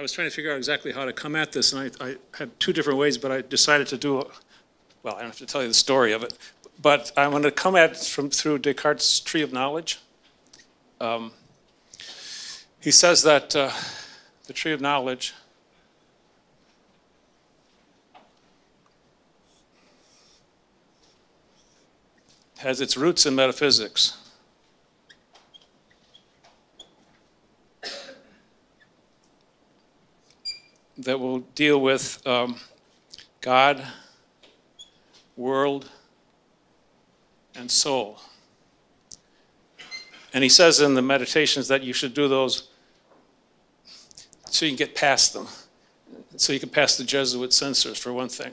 I was trying to figure out exactly how to come at this, and I, I had two different ways, but I decided to do, a- well, I don't have to tell you the story of it, but I want to come at it from, through Descartes' tree of knowledge. Um, He says that uh, the tree of knowledge has its roots in metaphysics. That will deal with um, God, world, and soul. And he says in the meditations that you should do those so you can get past them, so you can pass the Jesuit censors, for one thing.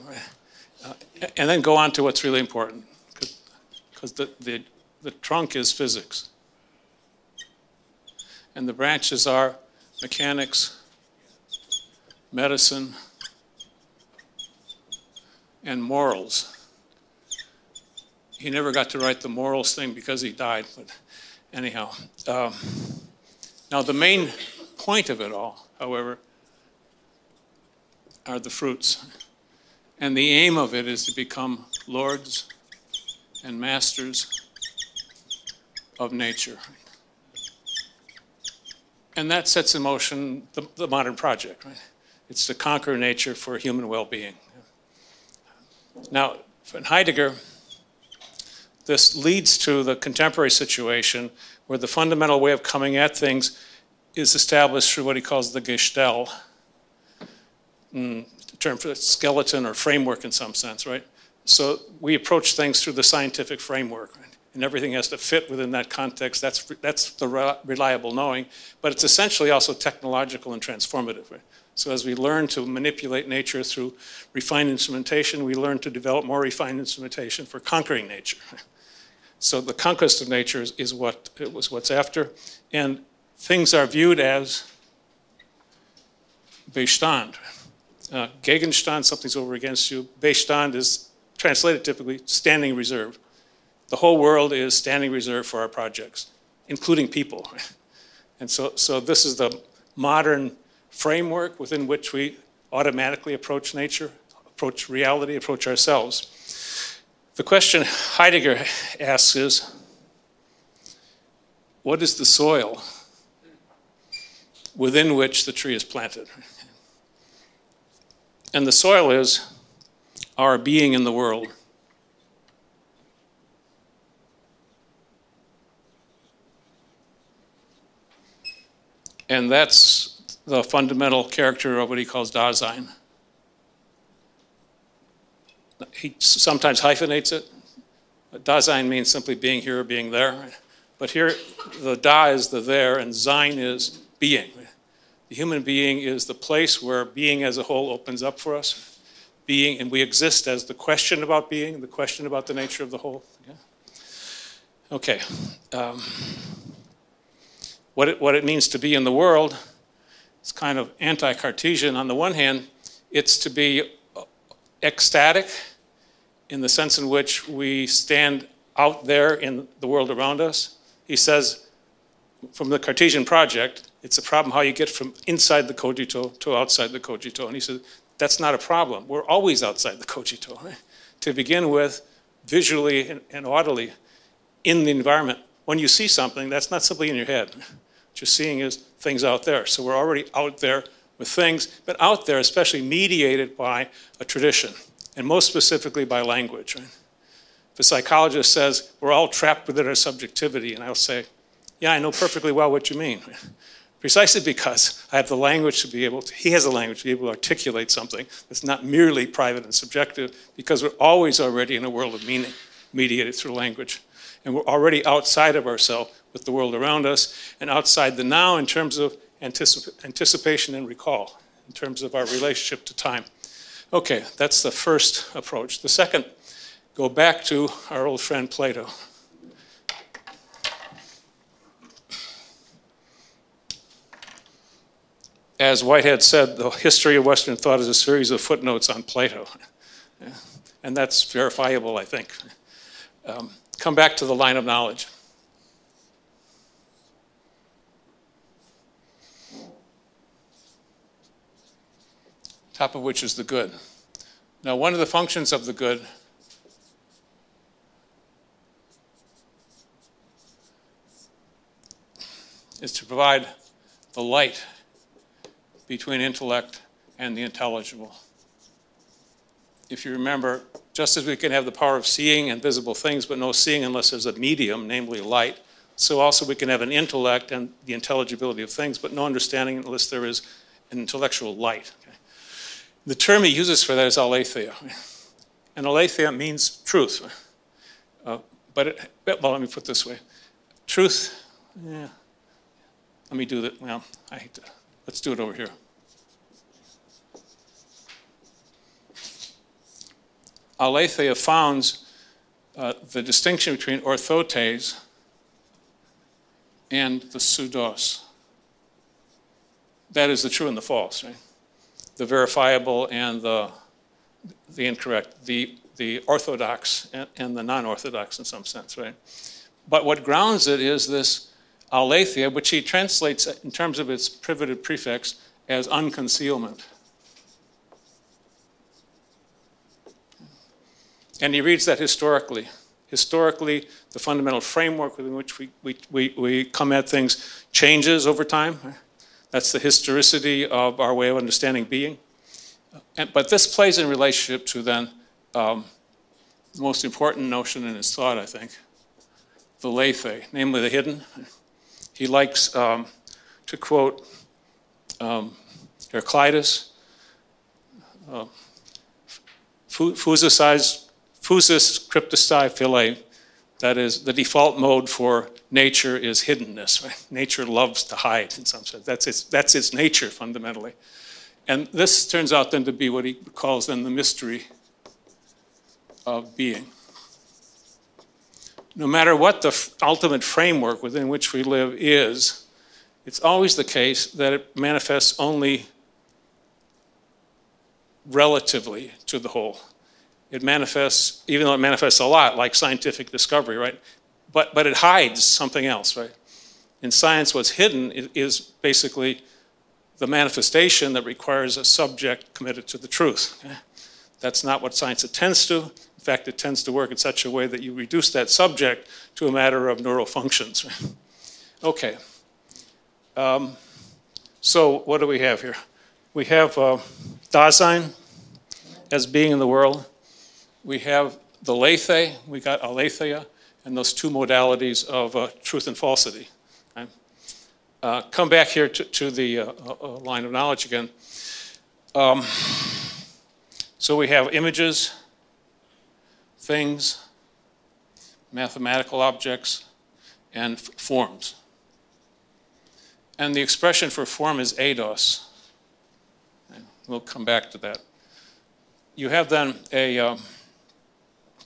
Uh, and then go on to what's really important, because the, the, the trunk is physics. And the branches are mechanics, medicine, and morals. He never got to write the morals thing because he died, but anyhow. Um, now, the main point of it all, however, are the fruits. And the aim of it is to become lords and masters of nature. And that sets in motion the, the modern project, right? It's to conquer nature for human well being. Now, in Heidegger, this leads to the contemporary situation where the fundamental way of coming at things is established through what he calls the Gestell, mm, the term for skeleton or framework in some sense, right? So we approach things through the scientific framework, right? and everything has to fit within that context. That's, that's the reliable knowing, but it's essentially also technological and transformative. Right? So as we learn to manipulate nature through refined instrumentation, we learn to develop more refined instrumentation for conquering nature. So the conquest of nature is, is what it was what's after, and things are viewed as Bestand. Uh, Gegenstand, something's over against you. Bestand is translated typically standing reserve. The whole world is standing reserve for our projects, including people. And so, so this is the modern framework within which we automatically approach nature, approach reality, approach ourselves. The question Heidegger asks is what is the soil within which the tree is planted? And the soil is our being in the world. And that's the fundamental character of what he calls Dasein. He sometimes hyphenates it. Dasein means simply being here or being there. But here, the Da is the there, and Sein is being. The human being is the place where being as a whole opens up for us. Being, and we exist as the question about being, the question about the nature of the whole. Yeah? Okay. Um, what, it, what it means to be in the world is kind of anti Cartesian. On the one hand, it's to be ecstatic in the sense in which we stand out there in the world around us. He says, from the Cartesian project, it's a problem how you get from inside the cogito to outside the cogito. And he says, that's not a problem. We're always outside the cogito. Right? To begin with, visually and, and audibly in the environment. When you see something, that's not simply in your head. What you're seeing is things out there. So we're already out there with things, but out there, especially mediated by a tradition, and most specifically by language. Right? If a psychologist says we're all trapped within our subjectivity, and I'll say, yeah, I know perfectly well what you mean. Precisely because I have the language to be able to, he has the language to be able to articulate something that's not merely private and subjective, because we're always already in a world of meaning, mediated through language. And we're already outside of ourselves with the world around us, and outside the now in terms of anticip- anticipation and recall, in terms of our relationship to time. Okay, that's the first approach. The second, go back to our old friend Plato. as Whitehead said, the history of Western thought is a series of footnotes on Plato. And that's verifiable, I think. Um, come back to the line of knowledge. Top of which is the good. Now, one of the functions of the good is to provide the light between intellect and the intelligible. If you remember, just as we can have the power of seeing and visible things, but no seeing unless there's a medium, namely light, so also we can have an intellect and the intelligibility of things, but no understanding unless there is an intellectual light. The term he uses for that is aletheia. And aletheia means truth. Uh, but, it, well, let me put this way. Truth, yeah, let me do that. Well, I hate to. Let's do it over here. Aletheia founds uh, the distinction between orthotes and the pseudos. That is the true and the false, right? The verifiable and the, the incorrect, the, the orthodox and, and the non orthodox in some sense, right? But what grounds it is this aletheia, which he translates in terms of its privative prefix as unconcealment. And he reads that historically. Historically, the fundamental framework within which we, we, we, we come at things changes over time. That's the historicity of our way of understanding being. And, but this plays in relationship to then um, the most important notion in his thought, I think, the lethe, namely the hidden. He likes um, to quote um, Heraclitus, uh, cryptostai phile, that is, the default mode for nature is hiddenness. Nature loves to hide in some sense. That's its, that's its nature fundamentally. And this turns out then to be what he calls then the mystery of being no matter what the f- ultimate framework within which we live is, it's always the case that it manifests only relatively to the whole. It manifests, even though it manifests a lot, like scientific discovery, right? But, but it hides something else, right? In science, what's hidden is basically the manifestation that requires a subject committed to the truth. That's not what science attends to In fact, it tends to work in such a way that you reduce that subject to a matter of neural functions. okay. Um, so, what do we have here? We have uh, Dasein as being in the world. We have the lethe, we got aletheia, and those two modalities of uh, truth and falsity. Okay? Uh, come back here to, to the uh, uh, line of knowledge again. Um, so we have images, things, mathematical objects, and f- forms. And the expression for form is eidos. We'll come back to that. You have then a um,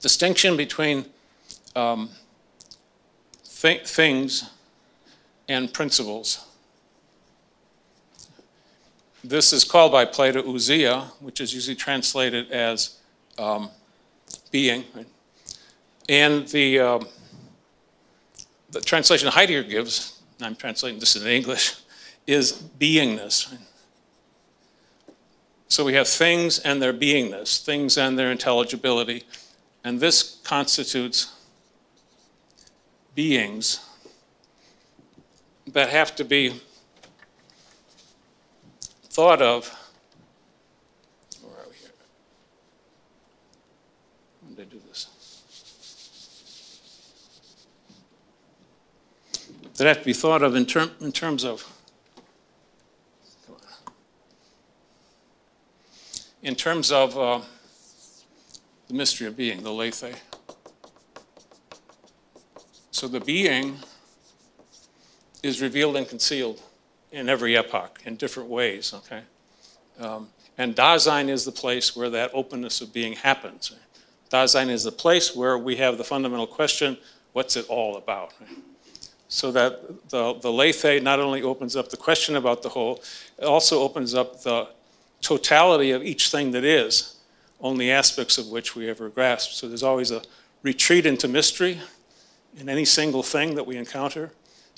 distinction between um, th- things and principles. This is called by Plato ousia, which is usually translated as um, being. And the, uh, the translation Heidegger gives, I'm translating this in English, is beingness. So we have things and their beingness, things and their intelligibility. And this constitutes beings that have to be thought of Where are we here? When did I do this? that have to be thought of in, term, in terms of in terms of uh, the mystery of being, the lethe. So the being is revealed and concealed in every epoch in different ways, okay? Um, and Dasein is the place where that openness of being happens. Dasein is the place where we have the fundamental question what's it all about? So that the, the lethe not only opens up the question about the whole, it also opens up the totality of each thing that is, only aspects of which we ever grasp. So there's always a retreat into mystery in any single thing that we encounter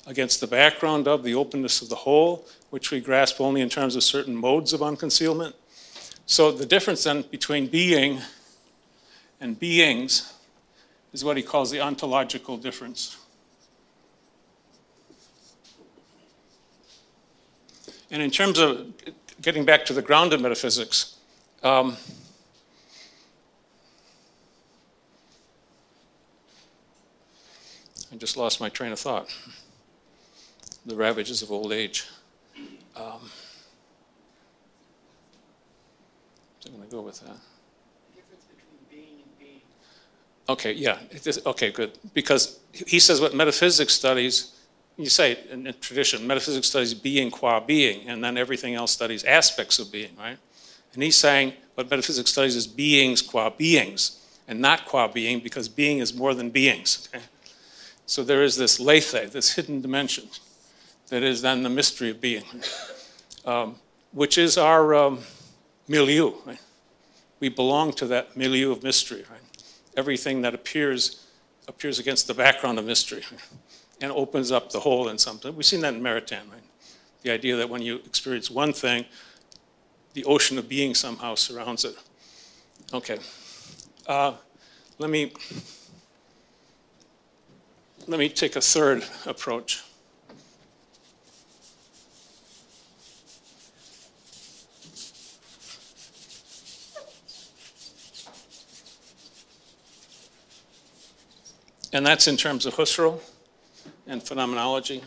against the background of the openness of the whole, which we grasp only in terms of certain modes of unconcealment. So the difference then between being and beings is what he calls the ontological difference. And in terms of getting back to the grounded metaphysics, um, I just lost my train of thought. The ravages of old age. Um, I'm going to go with that. Okay, yeah. Okay, good. Because he says what metaphysics studies, you say in, in tradition, metaphysics studies being qua being, and then everything else studies aspects of being, right? And he's saying what metaphysics studies is beings qua beings, and not qua being, because being is more than beings. Okay? So there is this lethe, this hidden dimension, that is then the mystery of being, um, which is our um, milieu. Right? We belong to that milieu of mystery. Right? everything that appears appears against the background of mystery and opens up the whole in something. We've seen that in Maritain, right? The idea that when you experience one thing, the ocean of being somehow surrounds it. Okay. Uh, let me let me take a third approach. And that's in terms of Husserl and phenomenology.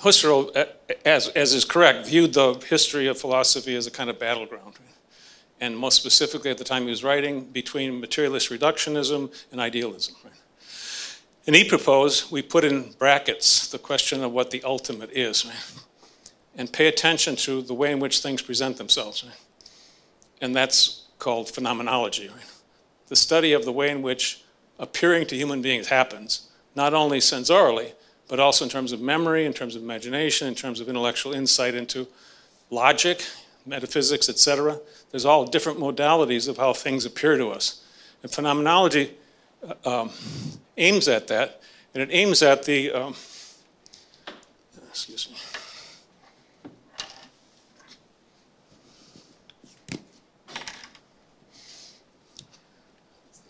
Husserl, eh, as, as is correct, viewed the history of philosophy as a kind of battleground. And most specifically at the time he was writing, between materialist reductionism and idealism. And he proposed we put in brackets the question of what the ultimate is and pay attention to the way in which things present themselves. And that's called phenomenology. The study of the way in which appearing to human beings happens, not only sensorially, but also in terms of memory, in terms of imagination, in terms of intellectual insight into logic, metaphysics, etc. There's all different modalities of how things appear to us. And phenomenology uh, um, aims at that, and it aims at the, um, excuse me,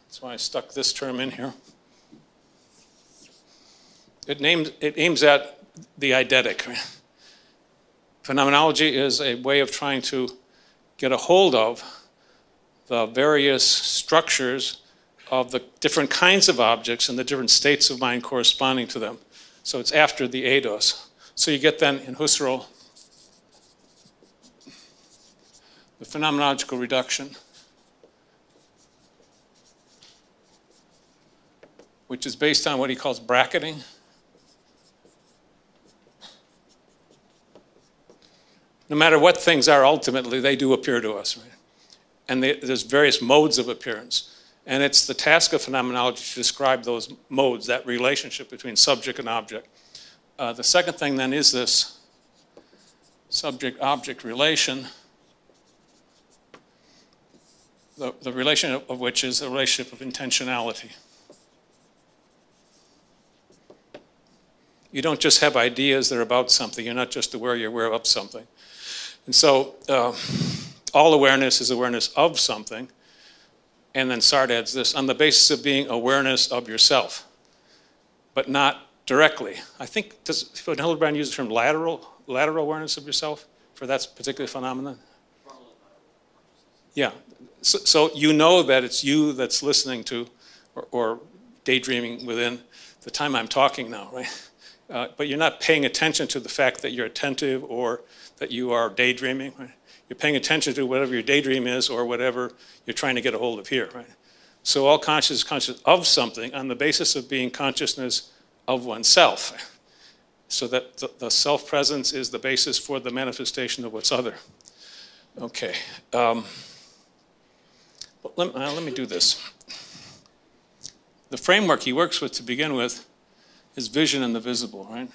That's why I stuck this term in here. It, named, it aims at the eidetic. Phenomenology is a way of trying to get a hold of the various structures of the different kinds of objects and the different states of mind corresponding to them. So it's after the eidos. So you get then in Husserl the phenomenological reduction. which is based on what he calls bracketing. No matter what things are, ultimately, they do appear to us. Right? And they, there's various modes of appearance. And it's the task of phenomenology to describe those modes, that relationship between subject and object. Uh, the second thing then is this subject object relation, the, the relation of which is a relationship of intentionality. You don't just have ideas that are about something. You're not just aware, you're aware of something. And so uh, all awareness is awareness of something. And then Sartre adds this on the basis of being awareness of yourself, but not directly. I think, does Hildebrand use the term lateral, lateral awareness of yourself for that particular phenomenon? Yeah. So, so, you know that it's you that's listening to or, or daydreaming within the time I'm talking now, right? uh, but you're not paying attention to the fact that you're attentive or that you are daydreaming. Right? You're paying attention to whatever your daydream is or whatever you're trying to get a hold of here. Right? So all consciousness is conscious of something on the basis of being consciousness of oneself. So that the, the self presence is the basis for the manifestation of what's other. Okay. Um, let, uh, let me do this. The framework he works with to begin with is vision and the visible, right?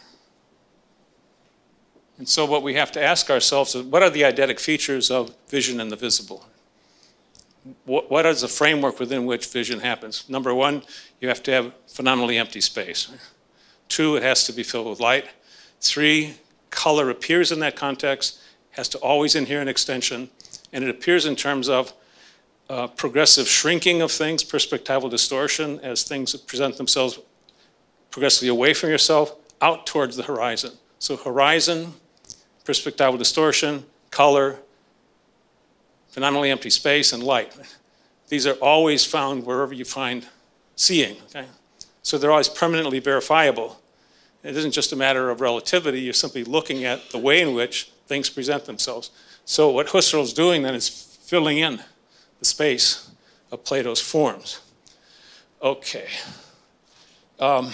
And so, what we have to ask ourselves is what are the eidetic features of vision and the visible? What, what is the framework within which vision happens? Number one, you have to have phenomenally empty space. Two, it has to be filled with light. Three, color appears in that context, has to always inhere an extension, and it appears in terms of uh, progressive shrinking of things, perspectival distortion, as things present themselves progressively away from yourself, out towards the horizon. So horizon, perspectival distortion, color, phenomenally empty space, and light. These are always found wherever you find seeing. Okay? So they're always permanently verifiable. It isn't just a matter of relativity, you're simply looking at the way in which things present themselves. So what Husserl is doing then is filling in the space of Plato's forms. Okay. Um,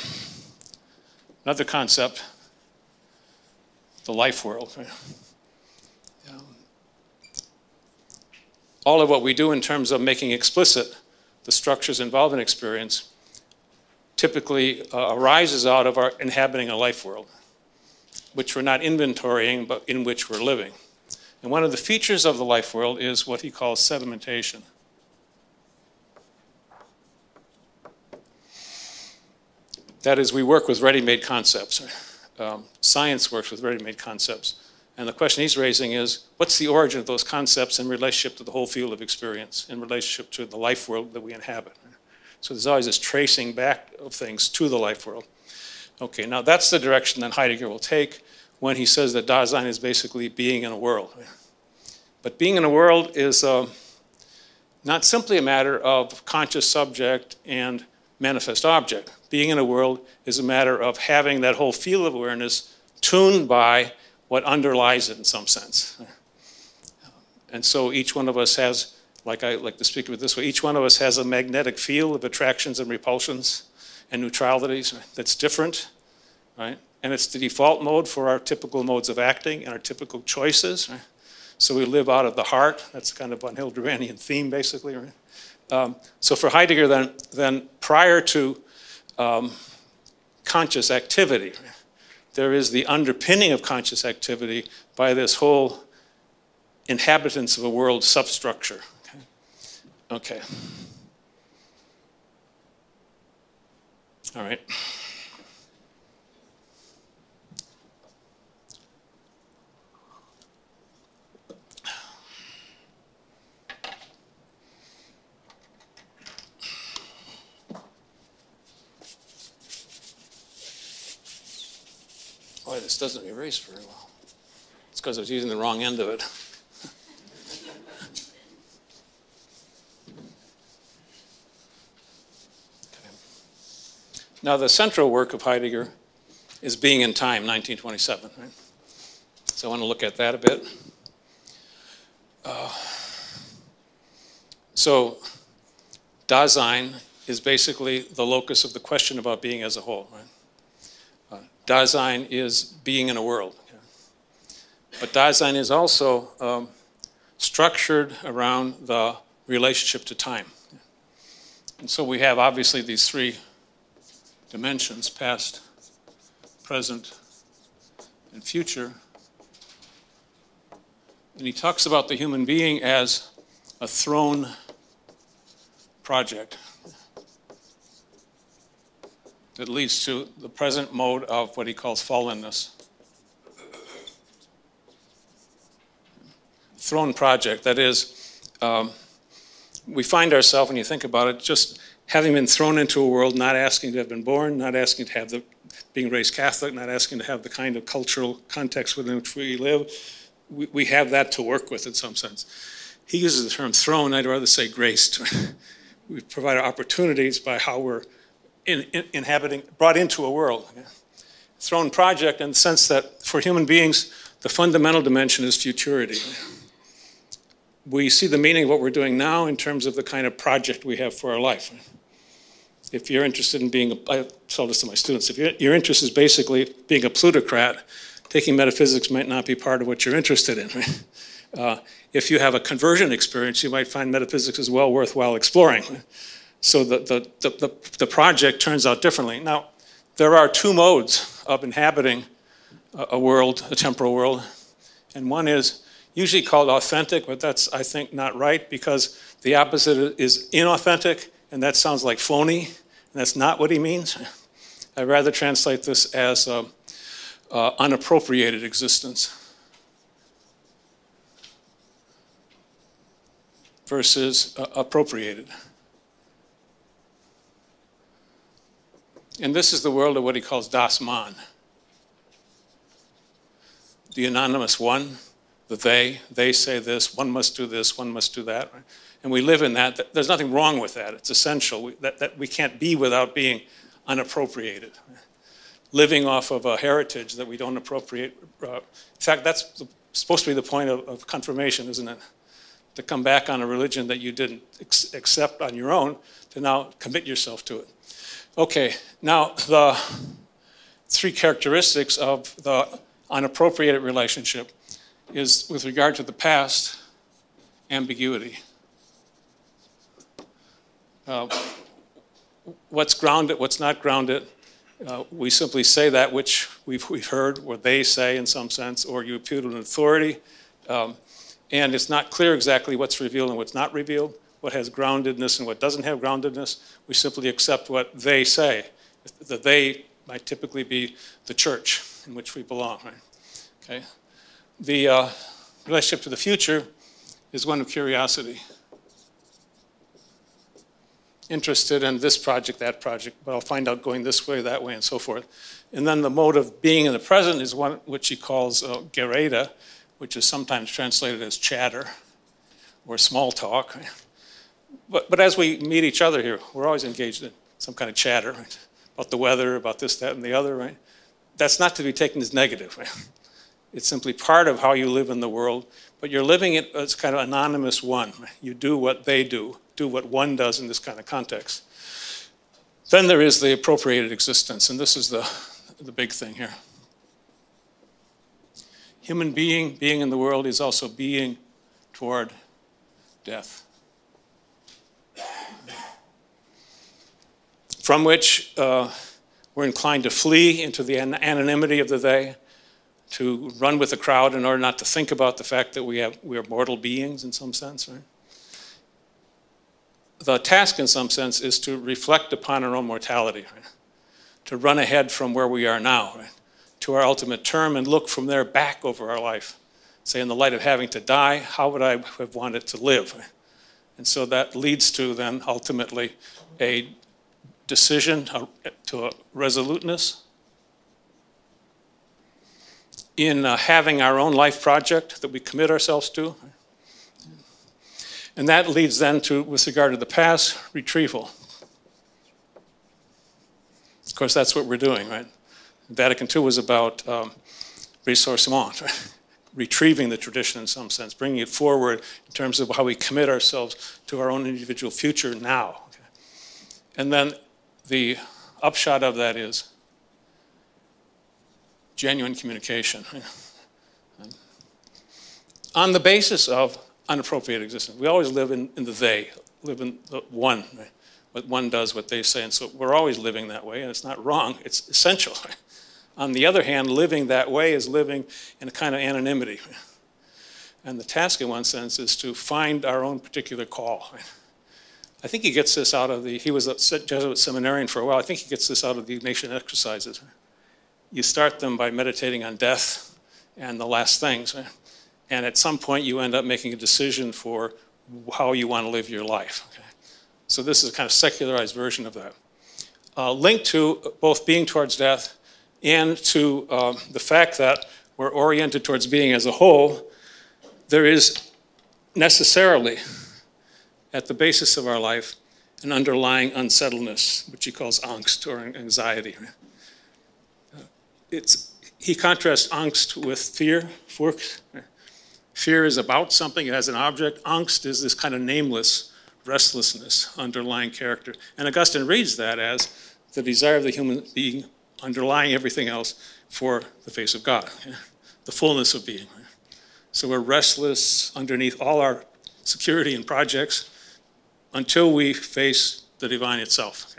another concept, the life world. All of what we do in terms of making explicit the structures involved in experience typically uh, arises out of our inhabiting a life world, which we're not inventorying, but in which we're living. And one of the features of the life world is what he calls sedimentation. That is, we work with ready made concepts. Um, science works with ready made concepts. And the question he's raising is what's the origin of those concepts in relationship to the whole field of experience, in relationship to the life world that we inhabit? So there's always this tracing back of things to the life world. Okay, now that's the direction that Heidegger will take when he says that Dasein is basically being in a world. But being in a world is uh, not simply a matter of conscious subject and manifest object. Being in a world is a matter of having that whole field of awareness tuned by what underlies it in some sense. And so each one of us has, like I like to speak of it this way, each one of us has a magnetic field of attractions and repulsions and neutralities that's different, right? And it's the default mode for our typical modes of acting and our typical choices. Right? So we live out of the heart. That's kind of a Hildebrandian theme, basically. Right? Um, so for Heidegger, then, then prior to um, conscious activity, there is the underpinning of conscious activity by this whole inhabitants of a world substructure. Okay. okay. All right. Boy, this doesn't erase very well. It's because I was using the wrong end of it. Now, the central work of Heidegger is Being and Time, 1927. Right? So I want to look at that a bit. Uh, so, Dasein is basically the locus of the question about being as a whole. Right? Dasein is being in a world. But Dasein is also um, structured around the relationship to time. And so we have obviously these three dimensions past, present, and future. And he talks about the human being as a thrown project that leads to the present mode of what he calls fallenness. Thrown project, that is, um, we find ourselves, when you think about it, just having been thrown into a world, not asking to have been born, not asking to have the, being raised Catholic, not asking to have the kind of cultural context within which we live, we, we have that to work with in some sense. He uses the term thrown, I'd rather say graced. we provide opportunities by how we're in, in, inhabiting, brought into a world. Thrown project in the sense that for human beings, the fundamental dimension is futurity. We see the meaning of what we're doing now in terms of the kind of project we have for our life. If you're interested in being, a, I tell this to my students, if your interest is basically being a plutocrat, taking metaphysics might not be part of what you're interested in. Uh, if you have a conversion experience, you might find metaphysics as well worthwhile exploring. So the, the, the, the, project turns out differently. Now, there are two modes of inhabiting a world, a temporal world, and one is usually called authentic, but that's, I think, not right because the opposite is inauthentic, and that sounds like phony, and that's not what he means. I'd rather translate this as uh, uh, unappropriated existence versus uh, appropriated. And this is the world of what he calls Das Man. The anonymous one, the they, they say this, one must do this, one must do that. And we live in that. There's nothing wrong with that. It's essential that, that we can't be without being unappropriated. Living off of a heritage that we don't appropriate. Uh, in fact, that's supposed to be the point of, of, confirmation, isn't it? To come back on a religion that you didn't accept on your own, to now commit yourself to it. Okay, now the three characteristics of the unappropriated relationship is with regard to the past, ambiguity. Uh, what's grounded, what's not grounded, uh, we simply say that which we've, we've heard, or they say in some sense, or you impute an authority. Um, and it's not clear exactly what's revealed and what's not revealed what has groundedness and what doesn't have groundedness. We simply accept what they say. The they might typically be the church in which we belong. Right? Okay. The uh, relationship to the future is one of curiosity. Interested in this project, that project, but I'll find out going this way, that way, and so forth. And then the mode of being in the present is one which he calls uh, Gerede, which is sometimes translated as chatter or small talk. But, but as we meet each other here, we're always engaged in some kind of chatter right? about the weather, about this, that, and the other, right? That's not to be taken as negative. Right? It's simply part of how you live in the world, but you're living it as kind of anonymous one. You do what they do, do what one does in this kind of context. Then there is the appropriated existence, and this is the, the big thing here. Human being, being in the world, is also being toward death. From which uh, we're inclined to flee into the anonymity of the they, to run with the crowd in order not to think about the fact that we, have, we are mortal beings in some sense. Right? The task, in some sense, is to reflect upon our own mortality, right? to run ahead from where we are now right? to our ultimate term and look from there back over our life. Say, in the light of having to die, how would I have wanted to live? And so that leads to then ultimately a decision to a resoluteness in uh, having our own life project that we commit ourselves to. And that leads then to, with regard to the past, retrieval. Of course, that's what we're doing, right? Vatican II was about um, ressourcement, right? retrieving the tradition in some sense, bringing it forward in terms of how we commit ourselves to our own individual future now. Okay? And then the upshot of that is genuine communication. On the basis of unappropriate existence. We always live in, in the they, live in the one, right? what one does, what they say. And so we're always living that way, and it's not wrong, it's essential. On the other hand, living that way is living in a kind of anonymity. And the task, in one sense, is to find our own particular call. I think he gets this out of the, he was a Jesuit seminarian for a while. I think he gets this out of the Ignatian exercises. You start them by meditating on death and the last things. And at some point, you end up making a decision for how you want to live your life. So this is a kind of secularized version of that. Uh, linked to both being towards death and to uh, the fact that we're oriented towards being as a whole, there is necessarily at the basis of our life an underlying unsettledness, which he calls angst or anxiety. It's, he contrasts angst with fear. Fear is about something, it has an object. Angst is this kind of nameless restlessness, underlying character. And Augustine reads that as the desire of the human being underlying everything else for the face of God, the fullness of being. So we're restless underneath all our security and projects until we face the divine itself.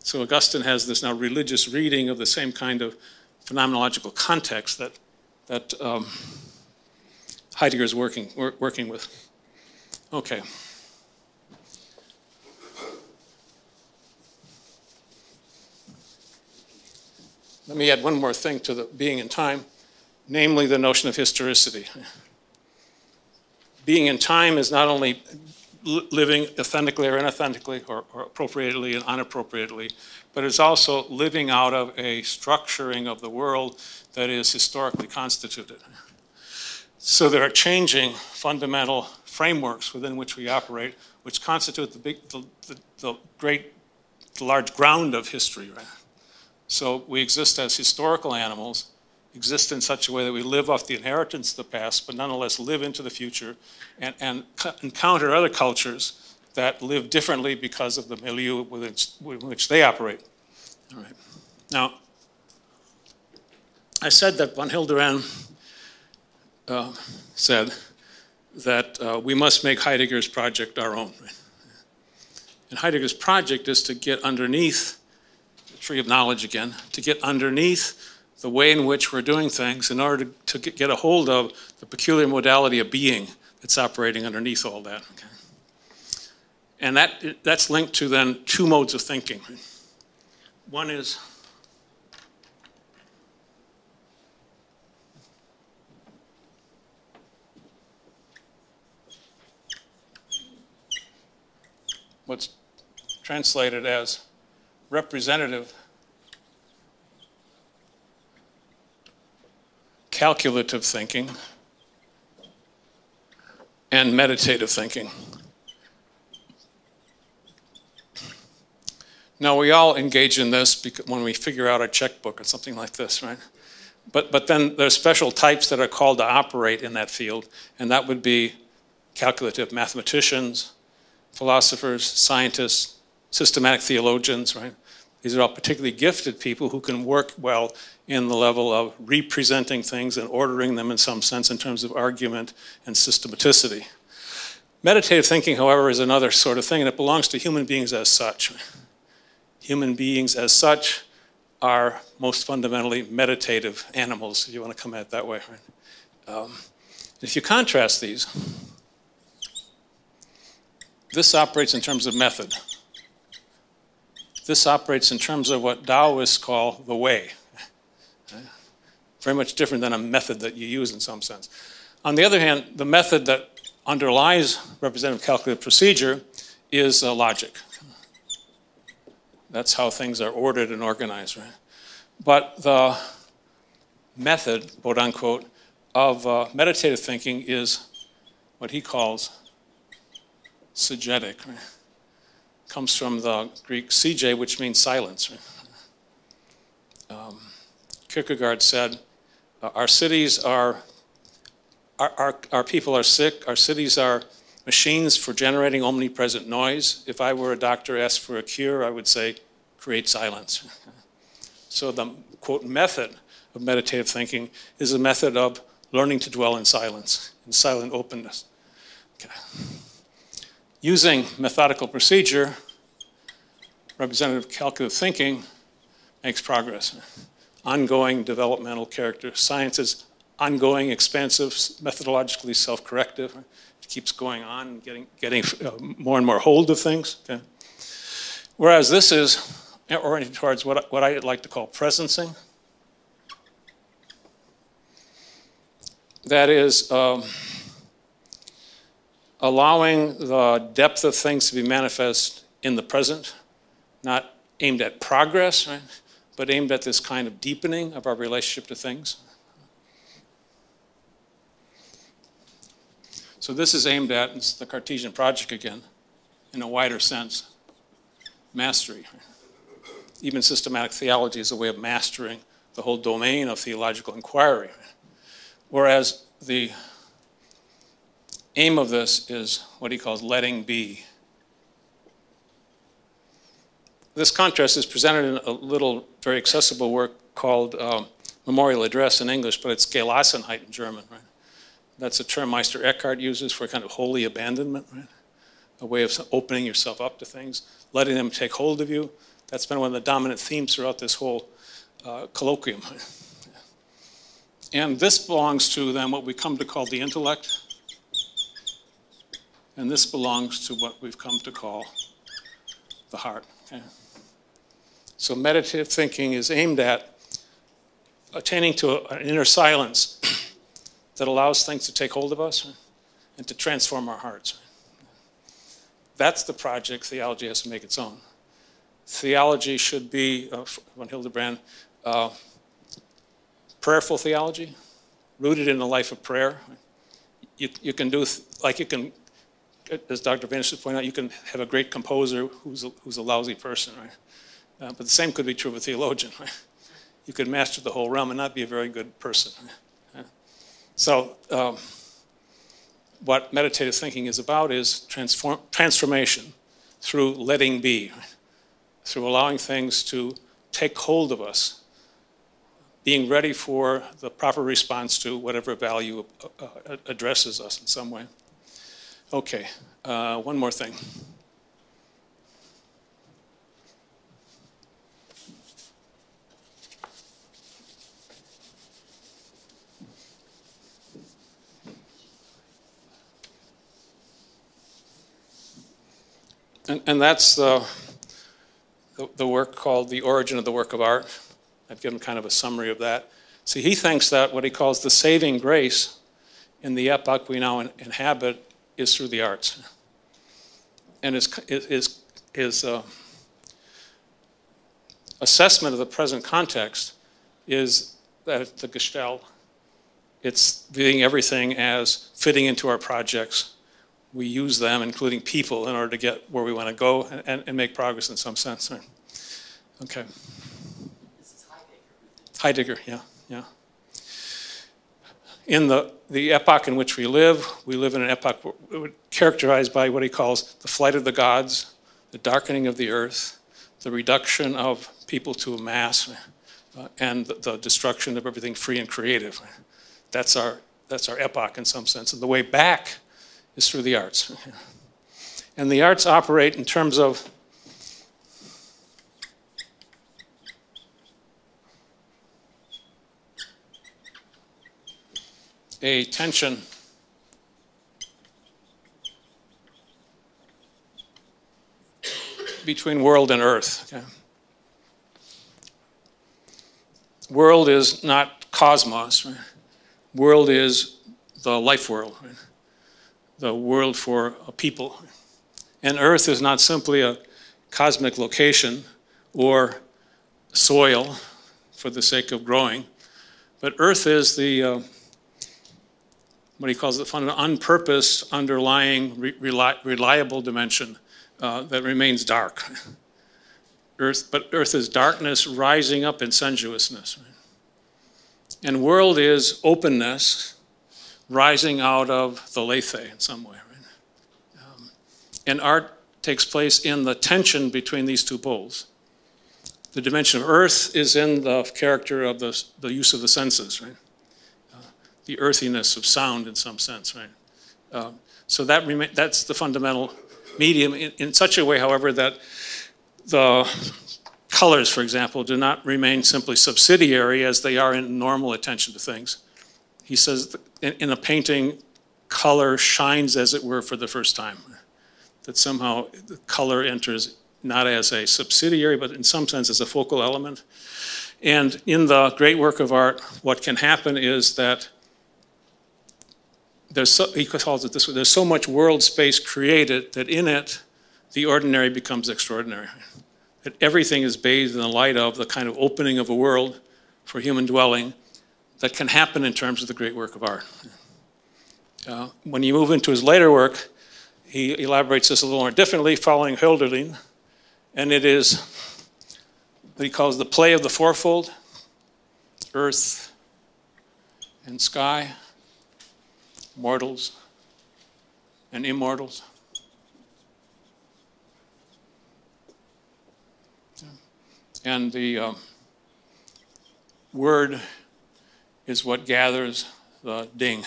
So Augustine has this now religious reading of the same kind of phenomenological context that, that um, Heidegger is working, working with. Okay. Let me add one more thing to the being in time, namely the notion of historicity. Being in time is not only living authentically or inauthentically, or, or appropriately and unappropriately, but it's also living out of a structuring of the world that is historically constituted. So there are changing fundamental frameworks within which we operate, which constitute the, big, the, the, the great, the large ground of history. Right? So we exist as historical animals, exist in such a way that we live off the inheritance of the past, but nonetheless live into the future and, and encounter other cultures that live differently because of the milieu within which they operate. All right. Now, I said that von Hildebrand uh, said that uh, we must make Heidegger's project our own. And Heidegger's project is to get underneath tree of knowledge again, to get underneath the way in which we're doing things in order to, to get a hold of the peculiar modality of being that's operating underneath all that. Okay? And that, that's linked to then two modes of thinking. One is what's translated as representative calculative thinking and meditative thinking. Now, we all engage in this when we figure out a checkbook or something like this, right? But, but then there's special types that are called to operate in that field, and that would be calculative mathematicians, philosophers, scientists, systematic theologians, right? These are all particularly gifted people who can work well in the level of representing things and ordering them in some sense in terms of argument and systematicity. Meditative thinking, however, is another sort of thing, and it belongs to human beings as such. Human beings as such are most fundamentally meditative animals, if you want to come at it that way. Um, if you contrast these, this operates in terms of method. This operates in terms of what Taoists call the way. Very much different than a method that you use in some sense. On the other hand, the method that underlies representative calculative procedure is uh, logic. That's how things are ordered and organized, right? But the method, quote unquote, of uh, meditative thinking is what he calls sigetic. Right? Comes from the Greek CJ, which means silence. Um, Kierkegaard said, uh, Our cities are, our, our, our people are sick, our cities are machines for generating omnipresent noise. If I were a doctor asked for a cure, I would say, create silence. so the quote method of meditative thinking is a method of learning to dwell in silence, in silent openness. Okay using methodical procedure, representative calculative thinking makes progress. Ongoing developmental character. Science is ongoing, expansive, methodologically self corrective. It keeps going on, getting, getting uh, more and more hold of things. Okay? Whereas this is oriented towards what, what I like to call presencing. That is, um, allowing the depth of things to be manifest in the present, not aimed at progress, right? but aimed at this kind of deepening of our relationship to things. So this is aimed at, it's the Cartesian project again, in a wider sense, mastery. Even systematic theology is a way of mastering the whole domain of theological inquiry. Whereas the aim of this is what he calls letting be. This contrast is presented in a little, very accessible work called um, Memorial Address in English, but it's Gelassenheit in German, right? That's a term Meister Eckhart uses for kind of holy abandonment, right? A way of opening yourself up to things, letting them take hold of you. That's been one of the dominant themes throughout this whole uh, colloquium. And this belongs to then what we come to call the intellect, and this belongs to what we've come to call the heart. Okay? So meditative thinking is aimed at attaining to an inner silence that allows things to take hold of us and to transform our hearts. That's the project theology has to make its own. Theology should be, uh, von Hildebrand, uh, prayerful theology, rooted in a life of prayer. You, you can do, like you can, as Dr. Vanish pointed out, you can have a great composer who's a, who's a lousy person, right? Uh, but the same could be true of a theologian, right? You could master the whole realm and not be a very good person. Right? So, um, what meditative thinking is about is transform, transformation through letting be, through allowing things to take hold of us, being ready for the proper response to whatever value uh, uh, addresses us in some way. Okay, uh, one more thing. And, and that's the, the, the work called The Origin of the Work of Art. I've given kind of a summary of that. See, he thinks that what he calls the saving grace in the epoch we now inhabit is through the arts. And his, his, his uh, assessment of the present context is that the Gestell, it's viewing everything as fitting into our projects we use them, including people, in order to get where we want to go and, and make progress in some sense. Okay. This is Heidegger. Heidegger, yeah, yeah. In the, the epoch in which we live, we live in an epoch characterized by what he calls the flight of the gods, the darkening of the earth, the reduction of people to a mass, uh, and the, the, destruction of everything free and creative. That's our, that's our epoch in some sense. And the way back is through the arts. And the arts operate in terms of a tension between world and earth. Okay? World is not cosmos. Right? World is the life world. Right? the world for a people. And Earth is not simply a cosmic location or soil for the sake of growing, but Earth is the uh, what he calls the unpurposed underlying re- reliable dimension uh, that remains dark. Earth, but Earth is darkness rising up in sensuousness. And world is openness rising out of the lethe in some way. Right? Um, and art takes place in the tension between these two poles. The dimension of earth is in the character of the, the use of the senses, right? The earthiness of sound in some sense, right? Uh, so that rema- that's the fundamental medium in, in such a way, however, that the colors, for example, do not remain simply subsidiary as they are in normal attention to things. He says in a painting, color shines, as it were, for the first time. That somehow the color enters not as a subsidiary, but in some sense as a focal element. And in the great work of art, what can happen is that there's so, he calls it this way, there's so much world space created that in it, the ordinary becomes extraordinary. That everything is bathed in the light of the kind of opening of a world for human dwelling that can happen in terms of the great work of art. Uh, when you move into his later work, he elaborates this a little more differently, following Hölderlin, and it is what he calls the play of the fourfold earth and sky, mortals and immortals. And the um, word is what gathers the ding,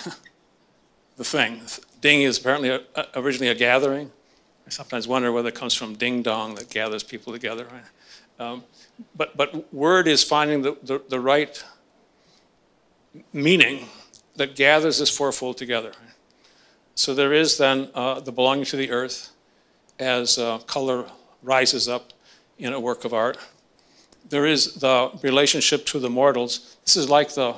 the thing. Ding is apparently a, originally a gathering. I sometimes wonder whether it comes from ding dong that gathers people together. Um, but, but word is finding the, the, the, right meaning that gathers this fourfold together. So there is then uh, the belonging to the earth as uh, color rises up in a work of art. there is the relationship to the mortals. This is like the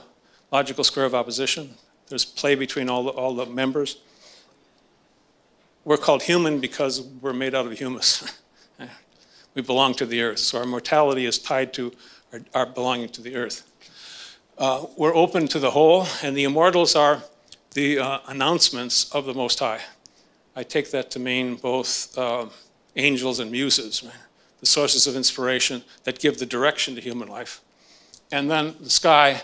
logical square of opposition. There's play between all the, all the members. We're called human because we're made out of humus. we belong to the earth, so our mortality is tied to our, our belonging to the earth. Uh, we're open to the whole, and the immortals are the uh, announcements of the Most High. I take that to mean both uh, angels and muses, the sources of inspiration that give the direction to human life. And then the sky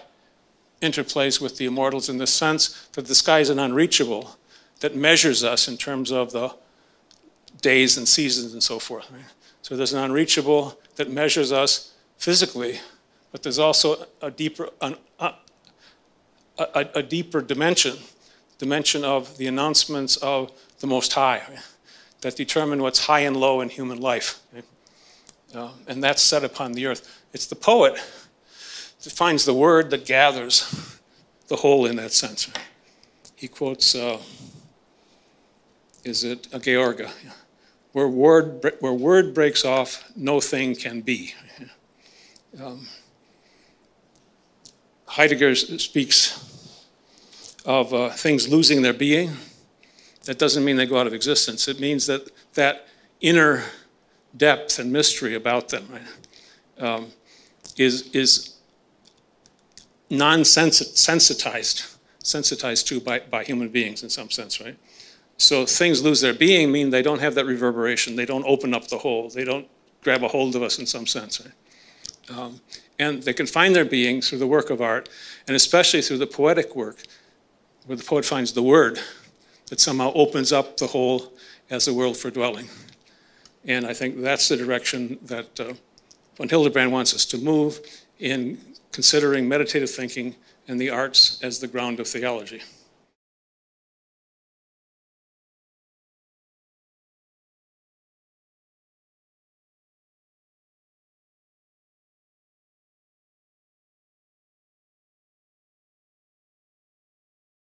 interplays with the immortals in the sense that the sky is an unreachable that measures us in terms of the days and seasons and so forth. So there's an unreachable that measures us physically, but there's also a deeper, an, a, a, a, deeper dimension, dimension of the announcements of the Most High, that determine what's high and low in human life. Uh, and that's set upon the earth. It's the poet that finds the word that gathers the whole in that sense. He quotes, uh, is it a George? Where word, where word breaks off, no thing can be. Um, Heidegger speaks of uh, things losing their being. That doesn't mean they go out of existence. It means that that inner depth and mystery about them right, um, is, is non-sensitized, sensitized to by, by human beings in some sense, right? So things lose their being mean they don't have that reverberation. They don't open up the hole. They don't grab a hold of us in some sense. Right? Um, and they can find their being through the work of art, and especially through the poetic work, where the poet finds the word that somehow opens up the whole as a world for dwelling. And I think that's the direction that uh, von Hildebrand wants us to move in considering meditative thinking and the arts as the ground of theology.